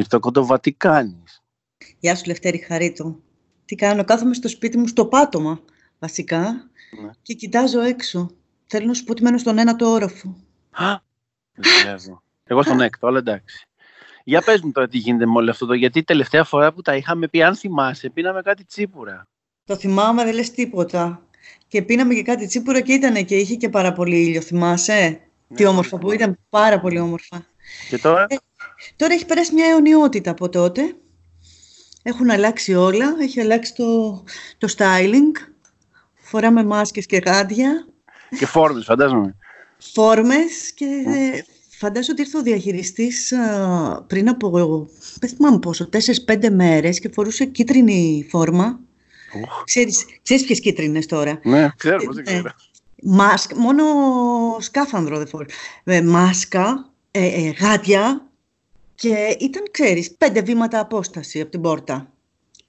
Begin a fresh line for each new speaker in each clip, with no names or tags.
Μυρτοκόντο Βατικάνης.
Γεια σου Λευτέρη Χαρίτο. Τι κάνω, κάθομαι στο σπίτι μου στο πάτωμα βασικά
Ναι.
και κοιτάζω έξω. Θέλω να σου πω ότι μένω στον ένα το όροφο.
Α, δεν ξέρω. Εγώ στον έκτο, αλλά εντάξει. Για πες μου τώρα τι γίνεται με όλο αυτό το, γιατί τελευταία φορά που τα είχαμε πει, αν θυμάσαι, πίναμε κάτι τσίπουρα.
Το θυμάμαι, δεν λες τίποτα. Και πίναμε και κάτι τσίπουρα και ήταν και είχε και πάρα πολύ ήλιο, θυμάσαι; Τι όμορφα που ήταν, πάρα πολύ όμορφα.
Και τώρα,
Ε, Τώρα έχει περάσει μια αιωνιότητα από τότε. Έχουν αλλάξει όλα, έχει αλλάξει το, το styling. Φοράμε μάσκες και γάντια,
και φόρμες, φαντάζομαι.
φόρμες και ε, φαντάζομαι ότι ήρθε ο διαχειριστής α, πριν από, δεν θυμάμαι πόσο, 4-5 μέρες και φορούσε κίτρινη φόρμα.
Ουχ.
Ξέρεις, ξέρεις ποιες κίτρινες τώρα;
Ναι, ξέρω, πώς δεν
Ε,
ξέρω.
Μάσκα, μόνο σκάφανδρο δεν φορούσε. Ε, μάσκα, ε, ε, γάντια και ήταν, ξέρεις, πέντε βήματα απόσταση από την πόρτα.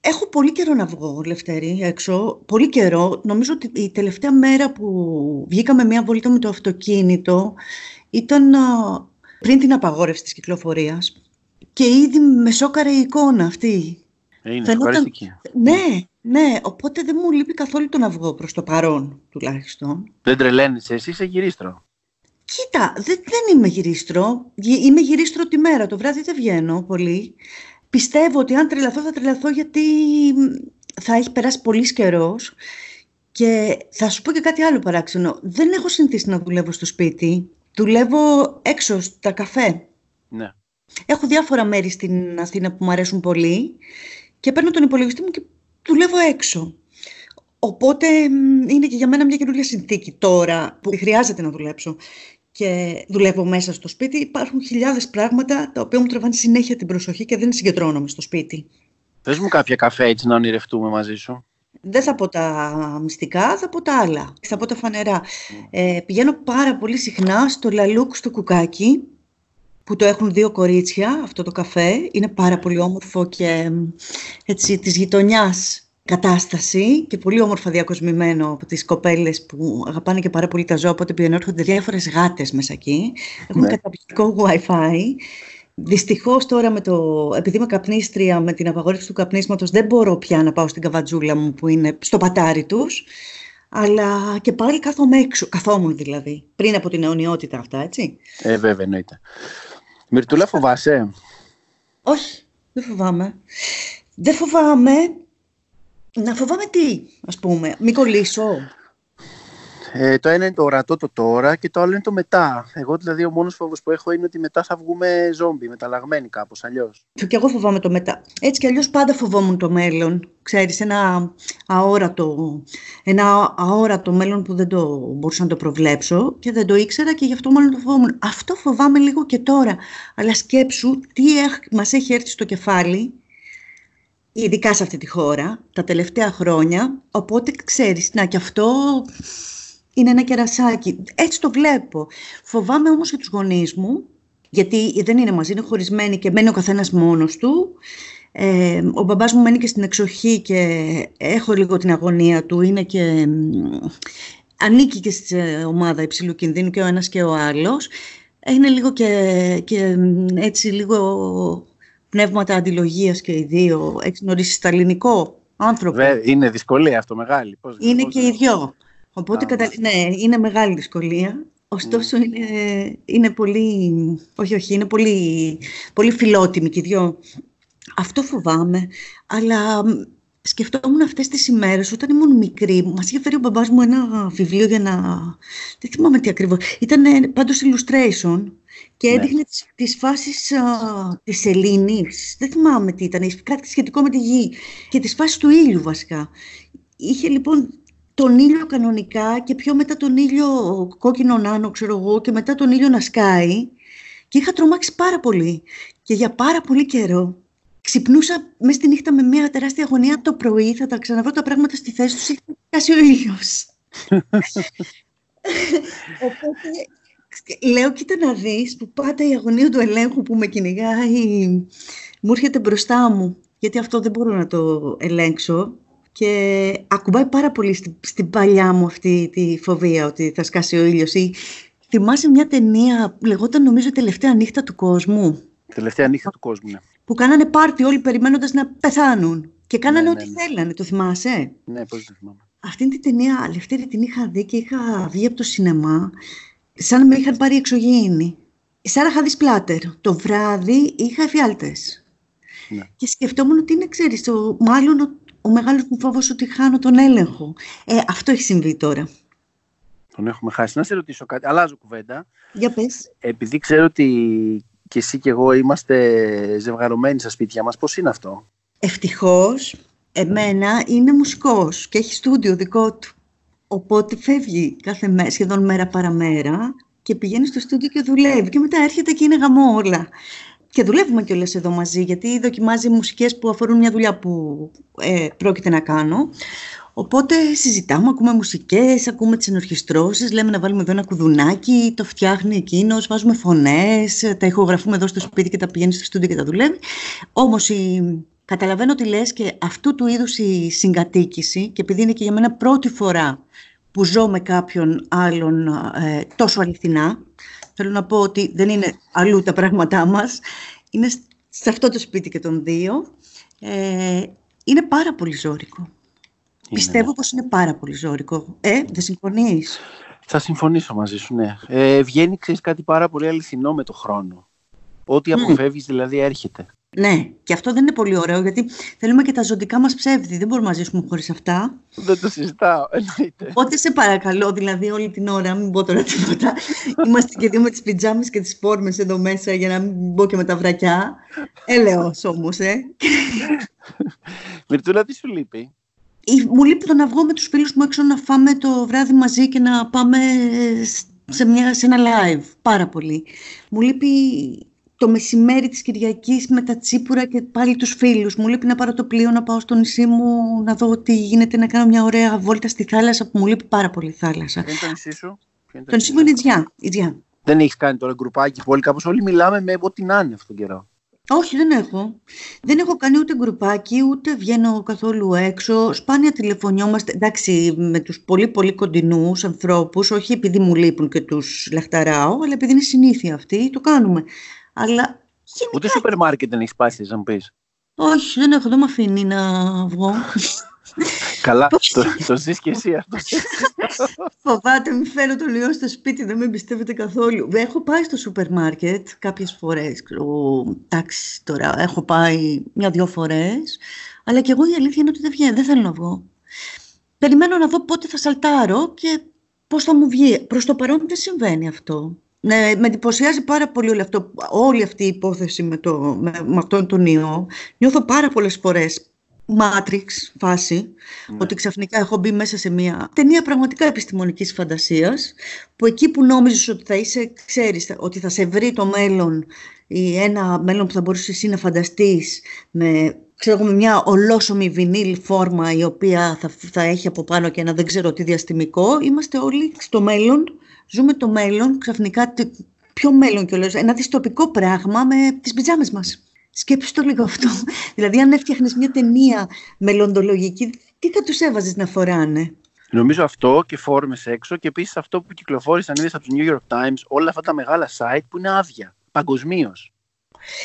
Έχω πολύ καιρό να βγω, Λευτέρη, έξω. Πολύ καιρό. Νομίζω ότι η τελευταία μέρα που βγήκαμε μία βολτα με το αυτοκίνητο ήταν α, πριν την απαγόρευση της κυκλοφορίας. Και ήδη με σόκαρε η εικόνα αυτή.
Ε, Είναι
φαινόταν-
ευχαριστική.
Ναι, ναι. Οπότε δεν μου λείπει καθόλου το να βγω προς το παρόν, τουλάχιστον.
Δεν τρελαίνεσαι, εσύ είσαι γυρίστρο.
Κοίτα, δεν, δεν είμαι γυρίστρο. Γι- Είμαι γυρίστρο τη μέρα. Το βράδυ δεν βγαίνω πολύ. Πιστεύω ότι αν τρελαθώ θα τρελαθώ γιατί μ, θα έχει περάσει πολύς καιρός. Και θα σου πω και κάτι άλλο παράξενο. Δεν έχω συνηθίσει να δουλεύω στο σπίτι. Δουλεύω έξω, στα καφέ.
Ναι.
Έχω διάφορα μέρη στην Αθήνα που μου αρέσουν πολύ και παίρνω τον υπολογιστή μου και δουλεύω έξω. Οπότε μ, είναι και για μένα μια καινούργια συνθήκη τώρα που χρειάζεται να δουλέψω και δουλεύω μέσα στο σπίτι. Υπάρχουν χιλιάδες πράγματα τα οποία μου τραβάνε συνέχεια την προσοχή και δεν συγκεντρώνομαι στο σπίτι.
Πες μου κάποια καφέ έτσι να ονειρευτούμε μαζί σου.
Δεν θα πω τα μυστικά, θα πω τα άλλα. Θα πω τα φανερά. Ε, πηγαίνω πάρα πολύ συχνά στο Λαλούκ στο Κουκάκι, που το έχουν δύο κορίτσια, αυτό το καφέ. Είναι πάρα πολύ όμορφο και μ, έτσι της γειτονιάς κατάσταση και πολύ όμορφα διακοσμημένο από τις κοπέλες που αγαπάνε και πάρα πολύ τα ζώα, οπότε πηγαίνουν έρχονται διάφορες γάτες μέσα εκεί. Έχουν
Ναι.
καταπληκτικό Wi-Fi. Δυστυχώς τώρα, με το, επειδή είμαι καπνίστρια, με την απαγόρευση του καπνίσματος, δεν μπορώ πια να πάω στην καβατζούλα μου που είναι στο πατάρι τους. Αλλά και πάλι κάθομαι έξω, καθόμουν δηλαδή, πριν από την αιωνιότητα αυτά, έτσι.
Ε, βέβαια, εννοείται. Μυρτούλα, φοβάσαι;
Όχι, δεν φοβάμαι. Δεν φοβάμαι. Να φοβάμαι τι, ας πούμε, μην κολλήσω.
Ε, το ένα είναι το ορατό το τώρα και το άλλο είναι το μετά. Εγώ δηλαδή ο μόνος φόβος που έχω είναι ότι μετά θα βγούμε ζόμπι, μεταλλαγμένοι κάπως αλλιώς.
Και εγώ φοβάμαι το μετά. Έτσι κι αλλιώς πάντα φοβόμουν το μέλλον. Ξέρεις, ένα αόρατο, ένα αόρατο μέλλον που δεν το μπορούσα να το προβλέψω και δεν το ήξερα και γι' αυτό μάλλον το φοβόμουν. Αυτό φοβάμαι λίγο και τώρα. Αλλά σκέψου τι έχ, μας έχει έρθει στο κεφάλι, ειδικά σε αυτή τη χώρα, τα τελευταία χρόνια. Οπότε ξέρεις, να και αυτό είναι ένα κερασάκι. Έτσι το βλέπω. Φοβάμαι όμως για τους γονείς μου, γιατί δεν είναι μαζί, είναι χωρισμένοι και μένει ο καθένας μόνος του. Ε, ο μπαμπάς μου μένει και στην εξοχή και έχω λίγο την αγωνία του. Είναι και, μ, ανήκει και στη ομάδα υψηλού κινδύνου και ο ένας και ο άλλος. Είναι λίγο και, και μ, έτσι λίγο πνεύματα αντιλογίας και οι δύο. Έχεις γνωρίσει στα ελληνικό άνθρωπο;
Βέ, είναι δυσκολία αυτό μεγάλη. Πώς,
Είναι
πώς-
και οι δυο. Οπότε,
Α,
κατα...
μάλιστα.
ναι, είναι μεγάλη δυσκολία. Ωστόσο, είναι, είναι πολύ, όχι, όχι, είναι πολύ, πολύ φιλότιμοι και οι δυο. Αυτό φοβάμαι. Αλλά μ, σκεφτόμουν αυτές τις ημέρες, όταν ήμουν μικρή, μας είχε φέρει ο μπαμπάς μου ένα βιβλίο για να... Δεν θυμάμαι τι ακριβώς. Ήταν πάντως illustration και
Ναι.
έδειχνε τις, τις φάσεις α, της σελήνης. Δεν θυμάμαι τι ήταν, κάτι σχετικό με τη γη και τις φάσεις του ήλιου βασικά. Είχε λοιπόν τον ήλιο κανονικά και πιο μετά τον ήλιο κόκκινο νάνο, ξέρω εγώ, και μετά τον ήλιο να σκάει Και είχα τρομάξει πάρα πολύ. Και για πάρα πολύ καιρό ξυπνούσα μέσα στη νύχτα με μια τεράστια αγωνία. Το πρωί, θα τα ξαναβρω τα πράγματα στη θέση τους, είχε πιάσει ο ήλιος. Οπότε λέω κοίτα να δεις που πάντα η αγωνία του ελέγχου που με κυνηγάει μου έρχεται μπροστά μου. Γιατί αυτό δεν μπορώ να το ελέγξω. Και ακουμπάει πάρα πολύ στην, στην παλιά μου αυτή τη φοβία ότι θα σκάσει ο ήλιος. Ή θυμάσαι μια ταινία λεγόταν νομίζω τελευταία νύχτα του κόσμου
Τελευταία νύχτα του κόσμου, ναι.
Που κάνανε πάρτι όλοι περιμένοντας να πεθάνουν και κάνανε
Ναι, ναι,
ό,τι
ναι.
θέλανε, το θυμάσαι;
Ναι, πώς δεν θυμάμαι.
Αυτήν την ταινία, Λευτέρη, την είχα δει και είχα βγει από το σινεμά σαν να με είχαν πάρει εξωγήινη. Σαν να είχα δει σπλάτερ. Το βράδυ είχα εφιάλτες.
Ναι.
Και σκεφτόμουν ότι είναι, ξέρεις, το, μάλλον ο, ο μεγάλος μου φόβος ότι χάνω τον έλεγχο. Ε, αυτό έχει συμβεί τώρα.
Τον έχουμε χάσει. Να σε ρωτήσω κάτι. Αλλάζω κουβέντα.
Για πες.
Επειδή ξέρω ότι και εσύ και εγώ είμαστε ζευγαρωμένοι στα σπίτια μας, πώς είναι αυτό;
Ευτυχώς, εμένα είναι μουσικός και έχει στούντιο δικό του. Οπότε φεύγει κάθε μέρα, σχεδόν μέρα παραμέρα και πηγαίνει στο στούντιο και δουλεύει και μετά έρχεται και είναι γαμό όλα. Και δουλεύουμε κιόλας εδώ μαζί γιατί δοκιμάζει μουσικές που αφορούν μια δουλειά που ε, πρόκειται να κάνω. Οπότε συζητάμε, ακούμε μουσικές, ακούμε τις ενορχιστρώσεις, λέμε να βάλουμε εδώ ένα κουδουνάκι, το φτιάχνει εκείνος, βάζουμε φωνές, τα ηχογραφούμε εδώ στο σπίτι και τα πηγαίνει στο στούντιο και τα δουλεύει. Όμως η... καταλαβαίνω τι λες και αυτού του είδους η συγκατοίκηση και επειδή είναι και για μένα πρώτη φορά που ζω με κάποιον άλλον ε, τόσο αληθινά, θέλω να πω ότι δεν είναι αλλού τα πράγματά μας, είναι σ- σε αυτό το σπίτι και των δύο, ε, είναι πάρα πολύ ζώρικο. Πιστεύω πως είναι πάρα πολύ ζώρικο. Ε, δεν συμφωνείς;
Θα συμφωνήσω μαζί σου, ναι. Ε, βγαίνει, ξέρεις, κάτι πάρα πολύ αληθινό με το χρόνο. Ό,τι
Μμ.
αποφεύγεις δηλαδή έρχεται.
Ναι, και αυτό δεν είναι πολύ ωραίο γιατί θέλουμε και τα ζωτικά μας ψεύδι. Δεν μπορούμε να ζήσουμε χωρίς αυτά.
Δεν το συζητάω, εννοείται.
Οπότε σε παρακαλώ, δηλαδή όλη την ώρα, μην πω τώρα τίποτα. Είμαστε και δύο με τις πιτζάμες και τις φόρμες εδώ μέσα για να μην μπω και με τα βρακιά. Έλεος όμως, ε.
Μυρτούλα, τι σου λείπει;
Ή- Μου λείπει το να βγω με τους φίλους μου έξω να φάμε το βράδυ μαζί και να πάμε σ- σε, μια, σε ένα live. Πάρα πολύ. Μου λείπει το μεσημέρι της Κυριακής με τα τσίπουρα και πάλι τους φίλους. Μου λείπει να πάρω το πλοίο, να πάω στο νησί μου, να δω τι γίνεται, να κάνω μια ωραία βόλτα στη θάλασσα που μου λείπει πάρα πολύ η θάλασσα.
Ποιο είναι το νησί σου; Ποιο είναι
Το νησί μου είναι η Τζιά. η Τζιά.
Δεν έχεις κάνει τώρα γκρουπάκι που όλοι κάπως όλοι μιλάμε με ό,τι να είναι αυτόν τον καιρό.
Όχι, δεν έχω. Δεν έχω κάνει ούτε γκρουπάκι, ούτε βγαίνω καθόλου έξω. Σπάνια τηλεφωνιόμαστε, εντάξει, με τους πολύ πολύ κοντινούς ανθρώπους, όχι επειδή μου λείπουν και τους λαχταράω, αλλά επειδή είναι συνήθεια αυτή, το κάνουμε. Αλλά γενικά,
Ούτε σούπερ μάρκετ δεν έχεις πάει, θες να μου πεις;
όχι, δεν έχω, δεν με αφήνει να βγω.
Καλά,
Πώς;
το, το ζεις και εσύ αυτό.
Φοβάται, μην φέρω το λιό στο σπίτι, δεν με εμπιστεύεται καθόλου. Έχω πάει στο σούπερ μάρκετ κάποιες φορές. ξέρω, Εντάξει, τώρα έχω πάει μια-δυο φορές. Αλλά και εγώ η αλήθεια είναι ότι δεν βγαίνω, δεν θέλω να βγω. Περιμένω να δω πότε θα σαλτάρω και πώς θα μου βγει. Προς το παρόν δεν συμβαίνει αυτό. Ναι, με εντυπωσιάζει πάρα πολύ όλο αυτό, όλη αυτή η υπόθεση με, το, με, με αυτόν τον ιό. Νιώθω πάρα πολλές φορές Matrix φάση,
Ναι.
ότι ξαφνικά έχω μπει μέσα σε μια ταινία πραγματικά επιστημονικής φαντασίας, που εκεί που νόμιζες ότι θα είσαι, ξέρεις, ότι θα σε βρει το μέλλον ή ένα μέλλον που θα μπορούσες εσύ να φανταστείς με, ξέρω, εγώ, με μια ολόσωμη βινίλ φόρμα η οποία θα, θα έχει από πάνω και ένα δεν ξέρω τι διαστημικό, είμαστε όλοι στο μέλλον, ζούμε το μέλλον, ξαφνικά τι- ποιο μέλλον κιόλας, ένα δυστοπικό πράγμα με τις πιτζάμες μας. Σκέψου το λίγο αυτό. Δηλαδή, αν έφτιαχνες μια ταινία μελλοντολογική, τι θα τους έβαζες να φοράνε;
Νομίζω αυτό και φόρμες έξω και επίσης αυτό που κυκλοφόρησαν είδε από το New York Times, όλα αυτά τα μεγάλα site που είναι άδεια. Παγκοσμίως.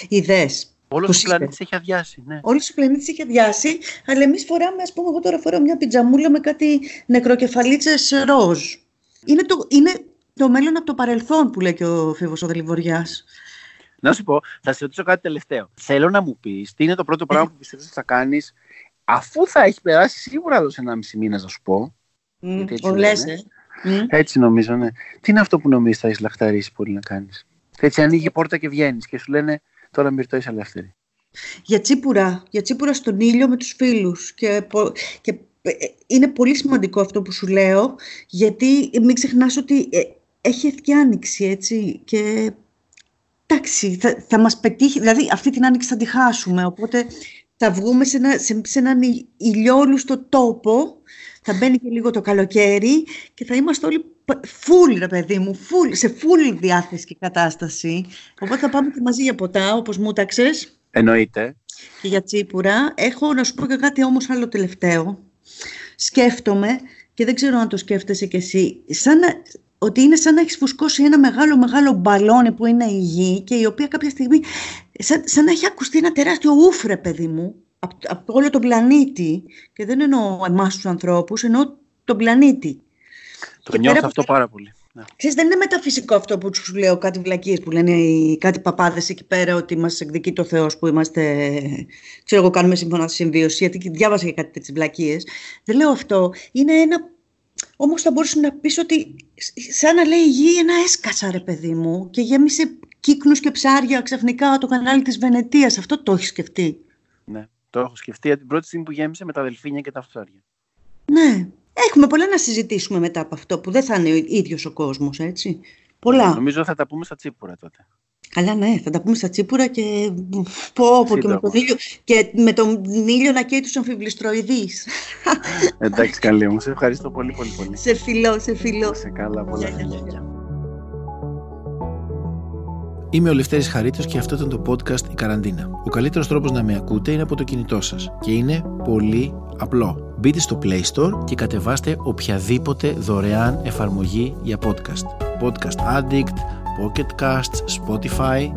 Ιδέες.
Όλος
Πώς
ο πλανήτης έχει αδειάσει. Ναι.
Όλος ο πλανήτης έχει αδειάσει, αλλά εμείς φοράμε, ας πούμε, εγώ τώρα φοράω μια πιτζαμούλα με κάτι νεκροκεφαλίτσες ροζ. Είναι το, είναι το μέλλον από το παρελθόν που λέει και ο Φίβος ο Δελιβοριάς.
Να σου πω, θα σε ρωτήσω κάτι τελευταίο. Θέλω να μου πεις τι είναι το πρώτο πράγμα που πιστεύεις ότι θα κάνεις αφού θα έχει περάσει σίγουρα άλλο ένα μισή μήνα, να σου πω. Γιατί έτσι
Ο
λένε.
λες, ε. Μμ.
Έτσι νομίζω, ναι. Τι είναι αυτό που νομίζεις θα έχεις λαχταρίσει πολύ να κάνεις; Έτσι ανοίγει η πόρτα και βγαίνεις και σου λένε τώρα μυρτώ είσαι ελεύθερη.
Για τσίπουρα, για τσίπουρα στον ήλιο με τους φίλους. Και, πο- και ε, είναι πολύ σημαντικό αυτό που σου λέω, γιατί μην ξεχνάς ότι ε, έχει ευθεία άνοιξη, έτσι, και εντάξει, θα, θα μας πετύχει, δηλαδή αυτή την άνοιξη θα τη χάσουμε, οπότε θα βγούμε σε, ένα, σε, σε έναν ηλιόλουστο τόπο, θα μπαίνει και λίγο το καλοκαίρι και θα είμαστε όλοι φουλ ρε παιδί μου, full, σε full διάθεση και κατάσταση. Οπότε θα πάμε και μαζί για ποτά, όπως μου ταξες.
Εννοείται.
Και για τσίπουρα. Έχω να σου πω και κάτι όμως άλλο τελευταίο. Σκέφτομαι, και δεν ξέρω αν το σκέφτεσαι κι εσύ, σαν ότι είναι σαν να έχεις φουσκώσει ένα μεγάλο μεγάλο μπαλόνι που είναι η γη και η οποία κάποια στιγμή σαν, σαν να έχει ακουστεί ένα τεράστιο ούφρε παιδί μου από, από όλο τον πλανήτη και δεν εννοώ εμάς τους ανθρώπους, εννοώ τον πλανήτη.
Το και νιώθω αυτό πάρα πολύ.
Ναι. Ξέρεις, δεν είναι μεταφυσικό αυτό που σου λέω κάτι βλακίες που λένε οι, κάτι παπάδες εκεί πέρα ότι μας εκδικεί το Θεός που είμαστε, ξέρω εγώ κάνουμε σύμφωνα συμβίωση γιατί διάβασα και κάτι τέτοιες βλακίες. Δεν λέω αυτό. Είναι ένα Όμως θα μπορούσε να πεις ότι σαν να λέει η γη ένα έσκασα ρε παιδί μου και γέμισε κύκνους και ψάρια ξαφνικά το κανάλι της Βενετίας. Αυτό το έχεις σκεφτεί;
Ναι, το έχω σκεφτεί από την πρώτη στιγμή που γέμισε με τα δελφίνια και τα ψάρια.
Ναι, έχουμε πολλά να συζητήσουμε μετά από αυτό που δεν θα είναι ο ίδιος ο κόσμος, έτσι. Πολλά.
Νομίζω θα τα πούμε στα τσίπουρα τότε.
Καλά, ναι, θα τα πούμε στα τσίπουρα και πω, πω και, με τον ήλιο, και με τον ήλιο να καίει τους αμφιβληστροειδείς.
Εντάξει, καλή μου. Σε ευχαριστώ πολύ, πολύ, πολύ.
Σε φιλό, σε φιλό.
Σε καλά, πολλά φιλιά.
Είμαι ο Λευτέρης Χαρίτος και αυτό ήταν το podcast «Η Καραντίνα». Ο καλύτερος τρόπος να με ακούτε είναι από το κινητό σας και είναι πολύ απλό. Μπείτε στο Play Store και κατεβάστε οποιαδήποτε δωρεάν εφαρμογή για podcast. Podcast Addict, Pocket Casts, Spotify.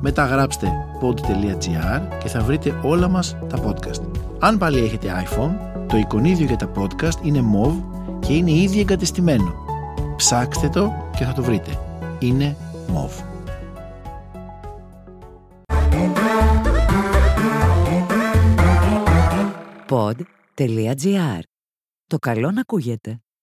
Μεταγράψτε pod.gr και θα βρείτε όλα μας τα podcast. Αν πάλι έχετε iPhone, το εικονίδιο για τα podcast είναι MOV και είναι ήδη εγκατεστημένο. Ψάξτε το και θα το βρείτε. Είναι MOV.
Pod.gr. Το καλό να ακούγεται.